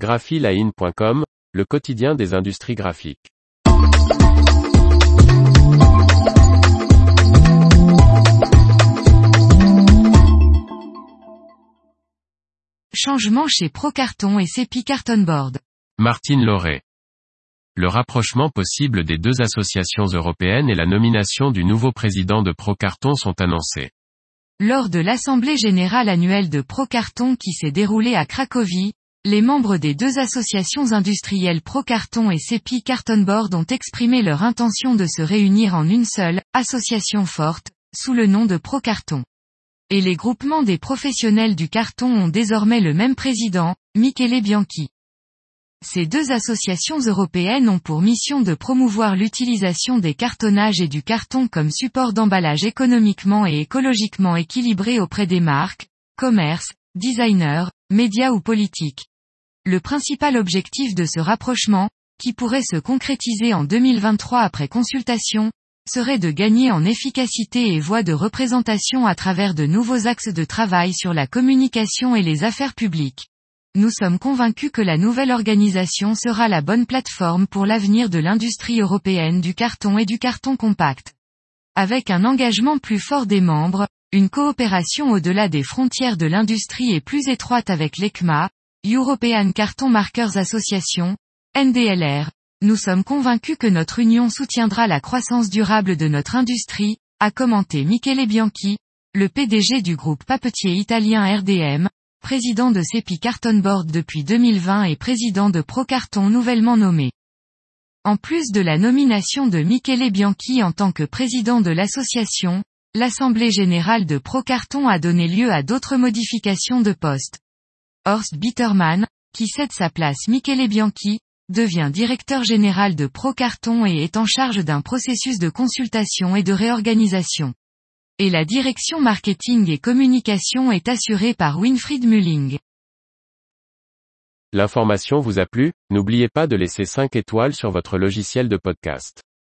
graphiline.com, le quotidien des industries graphiques. Changement chez Procarton et CEPI Cartonboard. Martine Lauré. Le rapprochement possible des deux associations européennes et la nomination du nouveau président de Procarton sont annoncés. Lors de l'Assemblée générale annuelle de Procarton qui s'est déroulée à Cracovie, les membres des deux associations industrielles Procarton et CEPI Cartonboard ont exprimé leur intention de se réunir en une seule, association forte, sous le nom de Procarton. Et les groupements des professionnels du carton ont désormais le même président, Michele Bianchi. Ces deux associations européennes ont pour mission de promouvoir l'utilisation des cartonnages et du carton comme support d'emballage économiquement et écologiquement équilibré auprès des marques, commerces, designers, médias ou politiques. Le principal objectif de ce rapprochement, qui pourrait se concrétiser en 2023 après consultation, serait de gagner en efficacité et voie de représentation à travers de nouveaux axes de travail sur la communication et les affaires publiques. Nous sommes convaincus que la nouvelle organisation sera la bonne plateforme pour l'avenir de l'industrie européenne du carton et du carton compact. Avec un engagement plus fort des membres, une coopération au-delà des frontières de l'industrie et plus étroite avec l'ECMA, European Carton Markers Association, NDLR, nous sommes convaincus que notre union soutiendra la croissance durable de notre industrie, a commenté Michele Bianchi, le PDG du groupe papetier italien RDM, président de CEPI Cartonboard depuis 2020 et président de Procarton nouvellement nommé. En plus de la nomination de Michele Bianchi en tant que président de l'association, l'Assemblée générale de Procarton a donné lieu à d'autres modifications de poste. Horst Bittermann, qui cède sa place Michele Bianchi, devient directeur général de Procarton et est en charge d'un processus de consultation et de réorganisation. Et la direction marketing et communication est assurée par Winfried Mulling. L'information vous a plu, n'oubliez pas de laisser 5 étoiles sur votre logiciel de podcast.